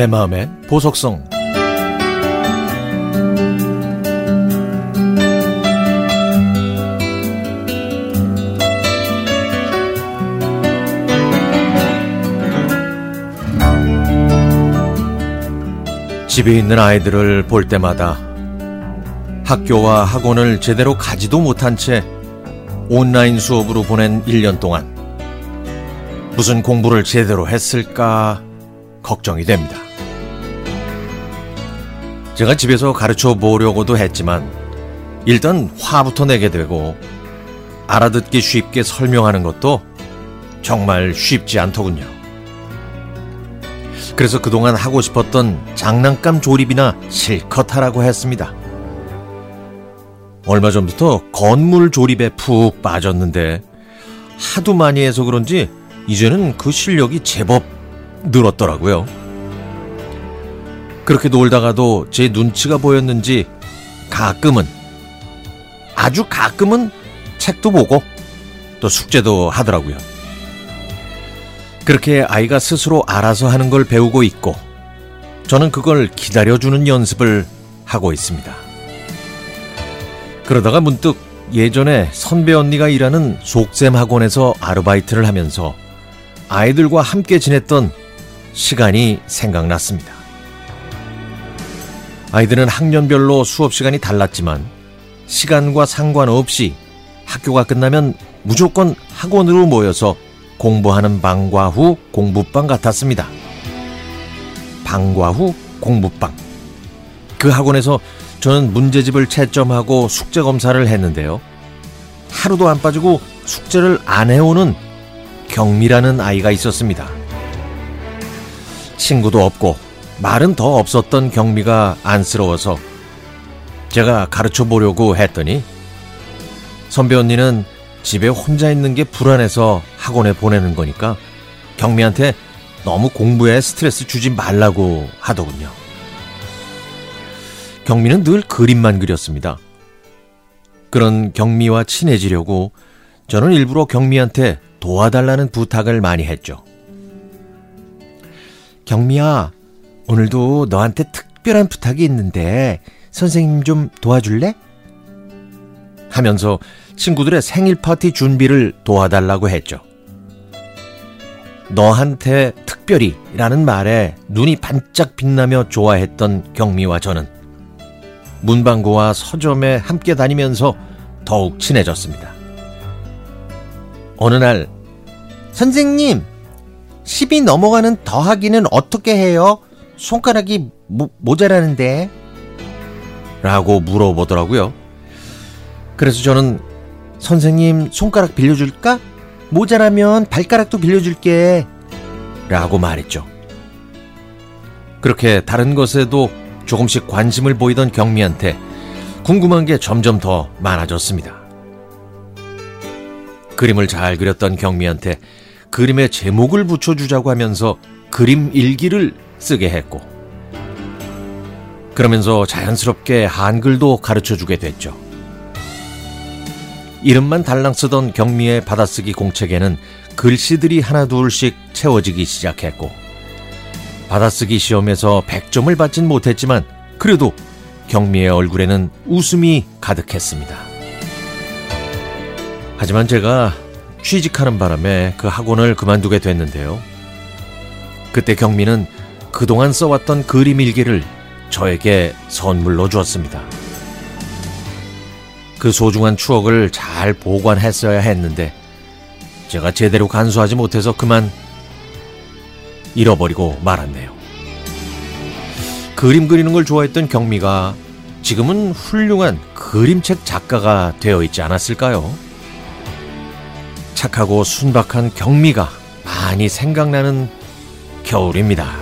내 마음의 보석성 집에 있는 아이들을 볼 때마다 학교와 학원을 제대로 가지도 못한 채 온라인 수업으로 보낸 1년 동안 무슨 공부를 제대로 했을까 걱정이 됩니다. 제가 집에서 가르쳐 보려고도 했지만 일단 화부터 내게 되고 알아듣기 쉽게 설명하는 것도 정말 쉽지 않더군요. 그래서 그동안 하고 싶었던 장난감 조립이나 실컷 하라고 했습니다. 얼마 전부터 건물 조립에 푹 빠졌는데 하도 많이 해서 그런지 이제는 그 실력이 제법 늘었더라고요. 그렇게 놀다가도 제 눈치가 보였는지 가끔은 아주 가끔은 책도 보고 또 숙제도 하더라고요. 그렇게 아이가 스스로 알아서 하는 걸 배우고 있고 저는 그걸 기다려주는 연습을 하고 있습니다. 그러다가 문득 예전에 선배 언니가 일하는 속셈 학원에서 아르바이트를 하면서 아이들과 함께 지냈던 시간이 생각났습니다. 아이들은 학년별로 수업 시간이 달랐지만 시간과 상관없이 학교가 끝나면 무조건 학원으로 모여서 공부하는 방과 후 공부방 같았습니다. 방과 후 공부방. 그 학원에서 저는 문제집을 채점하고 숙제 검사를 했는데요. 하루도 안 빠지고 숙제를 안 해오는 경미라는 아이가 있었습니다. 친구도 없고 말은 더 없었던 경미가 안쓰러워서 제가 가르쳐 보려고 했더니 선배 언니는 집에 혼자 있는 게 불안해서 학원에 보내는 거니까 경미한테 너무 공부에 스트레스 주지 말라고 하더군요. 경미는 늘 그림만 그렸습니다. 그런 경미와 친해지려고 저는 일부러 경미한테 도와달라는 부탁을 많이 했죠. 경미야, 오늘도 너한테 특별한 부탁이 있는데 선생님 좀 도와줄래? 하면서 친구들의 생일 파티 준비를 도와달라고 했죠. 너한테 특별히 라는 말에 눈이 반짝 빛나며 좋아했던 경미와 저는 문방구와 서점에 함께 다니면서 더욱 친해졌습니다. 어느 날, 선생님, 10이 넘어가는 더하기는 어떻게 해요? 손가락이 모, 모자라는데. 라고 물어보더라고요. 그래서 저는 선생님 손가락 빌려줄까? 모자라면 발가락도 빌려줄게. 라고 말했죠. 그렇게 다른 것에도 조금씩 관심을 보이던 경미한테 궁금한 게 점점 더 많아졌습니다. 그림을 잘 그렸던 경미한테 그림에 제목을 붙여주자고 하면서 그림 일기를 쓰게 했고, 그러면서 자연스럽게 한글도 가르쳐 주게 됐죠. 이름만 달랑 쓰던 경미의 받아쓰기 공책에는 글씨들이 하나둘씩 채워지기 시작했고, 받아쓰기 시험에서 100점을 받진 못했지만, 그래도 경미의 얼굴에는 웃음이 가득했습니다. 하지만 제가 취직하는 바람에 그 학원을 그만두게 됐는데요. 그때 경미는 그동안 써왔던 그림 일기를 저에게 선물로 주었습니다. 그 소중한 추억을 잘 보관했어야 했는데 제가 제대로 간수하지 못해서 그만 잃어버리고 말았네요. 그림 그리는 걸 좋아했던 경미가 지금은 훌륭한 그림책 작가가 되어 있지 않았을까요? 착하고 순박한 경미가 많이 생각나는 겨울입니다.